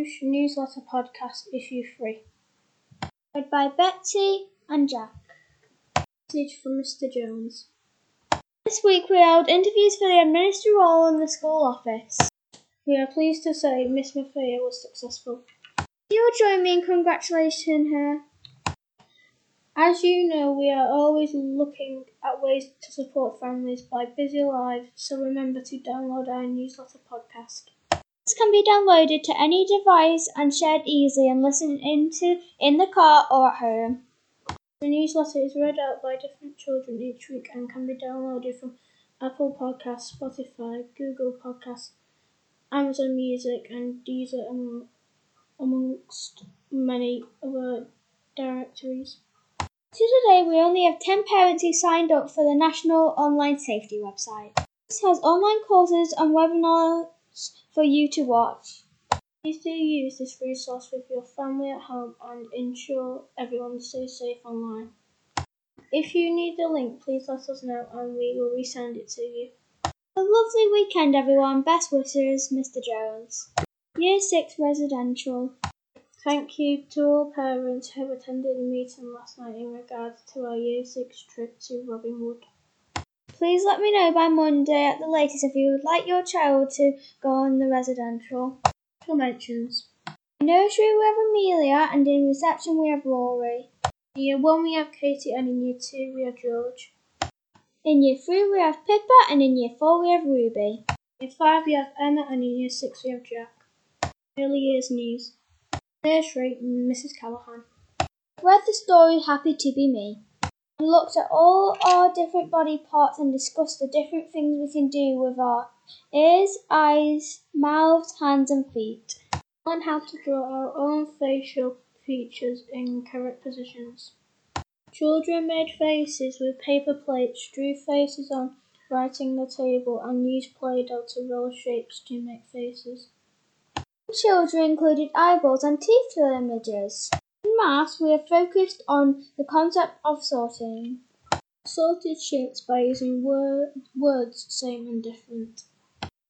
Newsletter Podcast Issue 3. Read by Betsy and Jack. Message from Mr. Jones. This week we held interviews for the administrator role in the school office. We are pleased to say Miss Mathia was successful. You will join me in congratulating her. As you know, we are always looking at ways to support families by busy lives, so remember to download our newsletter podcast. This can be downloaded to any device and shared easily and listened into in the car or at home. The newsletter is read out by different children each week and can be downloaded from Apple Podcasts, Spotify, Google Podcasts, Amazon Music, and Deezer, among, amongst many other directories. To today, we only have 10 parents who signed up for the National Online Safety website. This has online courses and webinars for you to watch. Please do use this resource with your family at home and ensure everyone stays safe online. If you need the link, please let us know and we will resend it to you. A lovely weekend, everyone. Best wishes, Mr. Jones. Year 6 Residential. Thank you to all parents who attended the meeting last night in regards to our Year 6 trip to Robin Wood. Please let me know by Monday at the latest if you would like your child to go on the residential. Mentions. In nursery we have Amelia and in reception we have Rory. In year 1 we have Katie and in year 2 we have George. In year 3 we have Pippa and in year 4 we have Ruby. In year 5 we have Emma and in year 6 we have Jack. Early years news. Nursery, Mrs. Callahan. Read the story Happy to Be Me. Looked at all our different body parts and discussed the different things we can do with our ears, eyes, mouths, hands, and feet. Learn how to draw our own facial features in correct positions. Children made faces with paper plates, drew faces on writing the table, and used Play Doh to roll shapes to make faces. Children included eyeballs and teeth to their images. Maths, we have focused on the concept of sorting. Sorted shapes by using word, words same and different.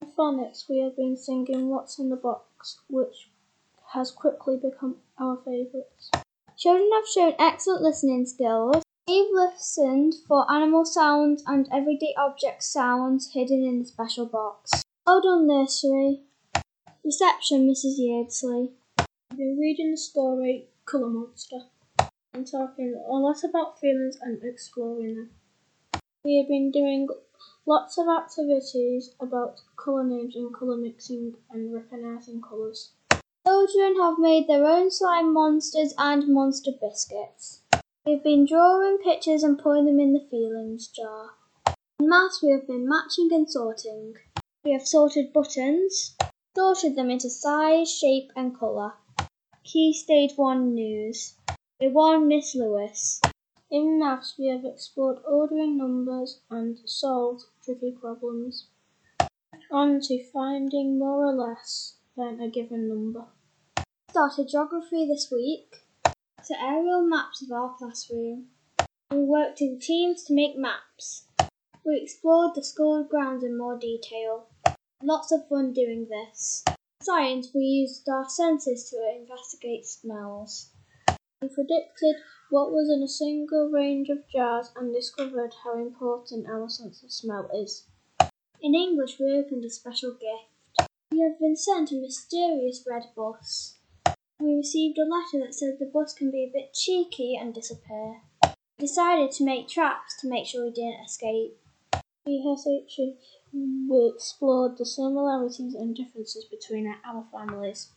In phonics, we have been singing What's in the Box, which has quickly become our favourites. Children have shown excellent listening skills. They've listened for animal sounds and everyday object sounds hidden in the special box. Well done, nursery. Reception, Mrs. Yeardsley. I've been reading the story Colour Monster and talking a lot about feelings and exploring them. We have been doing lots of activities about colour names and colour mixing and recognising colours. Children have made their own slime monsters and monster biscuits. We've been drawing pictures and putting them in the feelings jar. In maths, we have been matching and sorting. We have sorted buttons, sorted them into size, shape, and colour. Key Stage 1 News. We won Miss Lewis. In maths, we have explored ordering numbers and solved tricky problems. On to finding more or less than a given number. Started geography this week. To aerial maps of our classroom. We worked in teams to make maps. We explored the school grounds in more detail. Lots of fun doing this. Science, we used our senses to investigate smells. We predicted what was in a single range of jars and discovered how important our sense of smell is. In English, we opened a special gift. We have been sent a mysterious red bus. We received a letter that said the bus can be a bit cheeky and disappear. We decided to make traps to make sure we didn't escape. PSHE, we explored the similarities and differences between our families,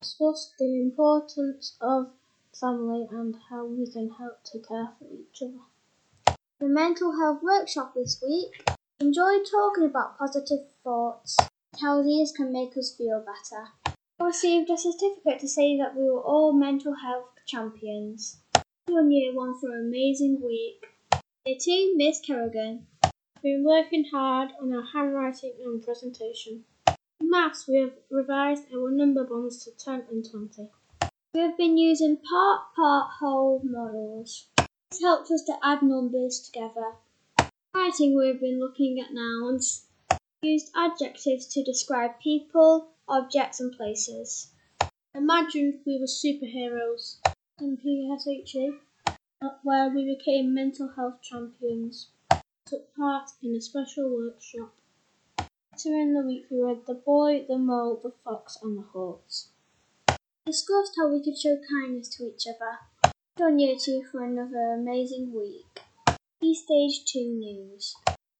discussed the importance of family and how we can help to care for each other. The mental health workshop this week. Enjoyed talking about positive thoughts, how these can make us feel better. I received a certificate to say that we were all mental health champions. One year one for an amazing week. Year Miss Kerrigan. We've been working hard on our handwriting and presentation. In maths, we have revised our number bonds to 10 and 20. We have been using part, part, whole models. This helps us to add numbers together. Writing, we have been looking at nouns. We used adjectives to describe people, objects, and places. imagined we were superheroes in PSHE, where we became mental health champions. Took part in a special workshop. Later in the week, we read The Boy, the Mole, the Fox, and the Horse. We discussed how we could show kindness to each other. On year two for another amazing week. Key Stage 2 News.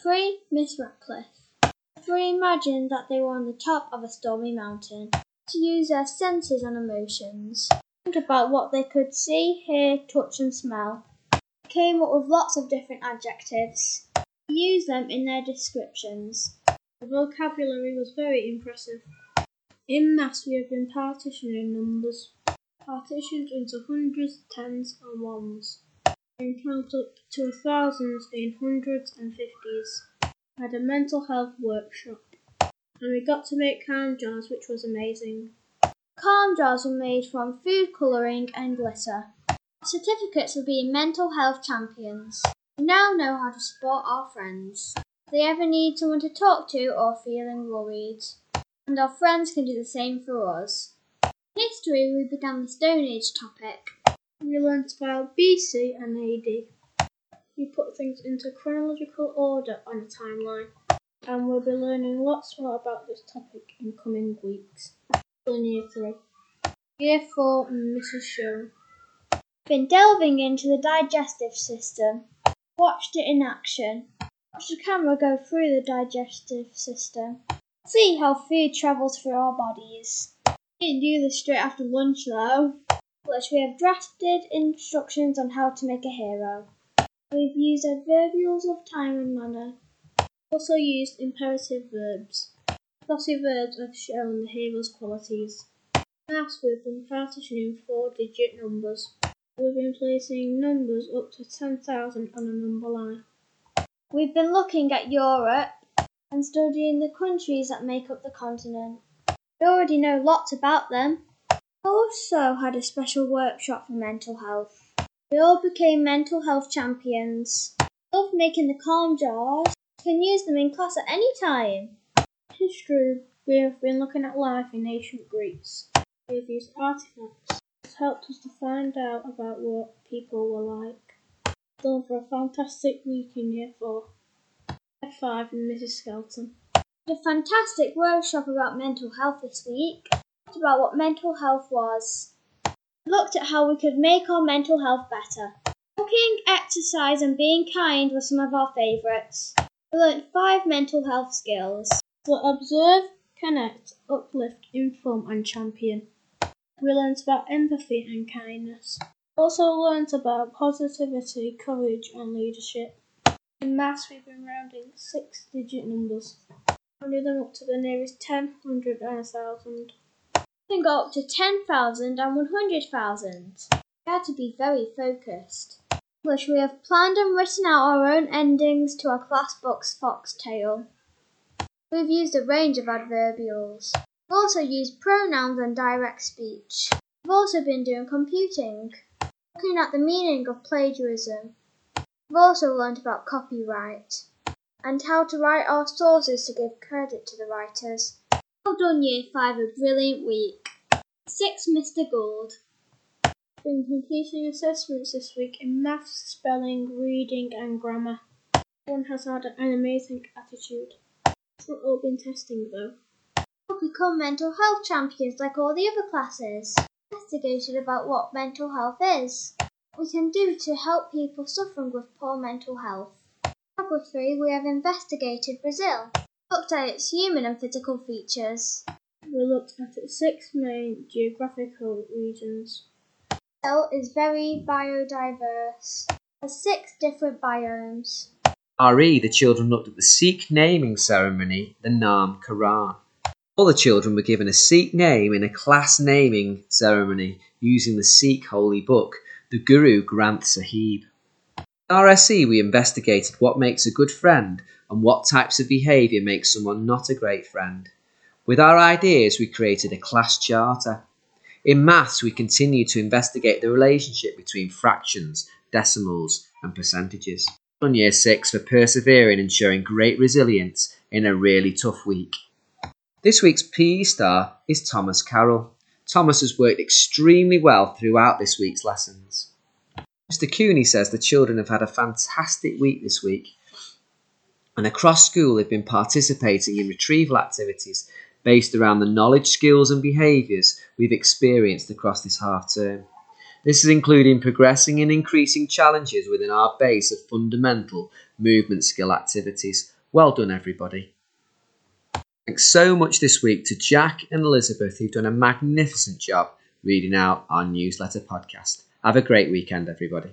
3. Miss Ratcliffe. Three imagined that they were on the top of a stormy mountain to use their senses and emotions. Think about what they could see, hear, touch, and smell. Came up with lots of different adjectives. Use them in their descriptions. The vocabulary was very impressive. In maths, we have been partitioning numbers, partitioned into hundreds, tens, and ones, and counted up to thousands in hundreds and fifties. Had a mental health workshop, and we got to make calm jars, which was amazing. Calm jars were made from food colouring and glitter. Certificates for being mental health champions. We now know how to support our friends. If they ever need someone to talk to or feeling worried. And our friends can do the same for us. In history, we began the Stone Age topic. We learnt about BC and AD. We put things into chronological order on a timeline, and we'll be learning lots more about this topic in coming weeks. In year three, year four, Mrs. Show. Been delving into the digestive system. Watched it in action. Watched the camera go through the digestive system. See how food travels through our bodies. Didn't do this straight after lunch though. Plus, we have drafted instructions on how to make a hero. We've used adverbials of time and manner. Also used imperative verbs. Glossy verbs have shown the hero's qualities. Maths we've been partitioning four digit numbers. We've been placing numbers up to 10,000 on a number line. We've been looking at Europe and studying the countries that make up the continent. We already know lots about them. We also had a special workshop for mental health. We all became mental health champions. Love making the calm jars. You can use them in class at any time. History, we have been looking at life in ancient Greece. We have used artifacts. Helped us to find out about what people were like. Done for a fantastic week in year four. Year five and Mrs. Skelton. a fantastic workshop about mental health this week. Talked about what mental health was. Looked at how we could make our mental health better. Cooking, exercise, and being kind were some of our favourites. We learnt five mental health skills. So observe, connect, uplift, inform, and champion. We learned about empathy and kindness. Also learned about positivity, courage, and leadership. In maths, we've been rounding six digit numbers, rounding them up to the nearest 10, 100, and 1,000. We can go up to 10,000 and 100,000. We had to be very focused. Which we have planned and written out our own endings to our class book's foxtail. We've used a range of adverbials. We've also used pronouns and direct speech. We've also been doing computing, looking at the meaning of plagiarism. We've also learned about copyright and how to write our sources to give credit to the writers. Well done, Year 5, a brilliant week. 6. Mr. Gould. Been completing assessments this week in maths, spelling, reading, and grammar. One has had an amazing attitude. It's not all been testing though. We'll become mental health champions like all the other classes. Investigated about what mental health is. What we can do to help people suffering with poor mental health. Number three, we have investigated Brazil. Looked at its human and physical features. We looked at its six main geographical regions. Brazil is very biodiverse. Has six different biomes. RE, the children looked at the Sikh naming ceremony, the Naam Karan. All the children were given a Sikh name in a class naming ceremony using the Sikh holy book, the Guru Granth Sahib. In RSE, we investigated what makes a good friend and what types of behaviour make someone not a great friend. With our ideas, we created a class charter. In maths, we continued to investigate the relationship between fractions, decimals, and percentages. On year six for persevering and showing great resilience in a really tough week. This week's PE star is Thomas Carroll. Thomas has worked extremely well throughout this week's lessons. Mr. Cooney says the children have had a fantastic week this week, and across school they've been participating in retrieval activities based around the knowledge, skills, and behaviours we've experienced across this half term. This is including progressing and increasing challenges within our base of fundamental movement skill activities. Well done, everybody. Thanks so much this week to Jack and Elizabeth, who've done a magnificent job reading out our newsletter podcast. Have a great weekend, everybody.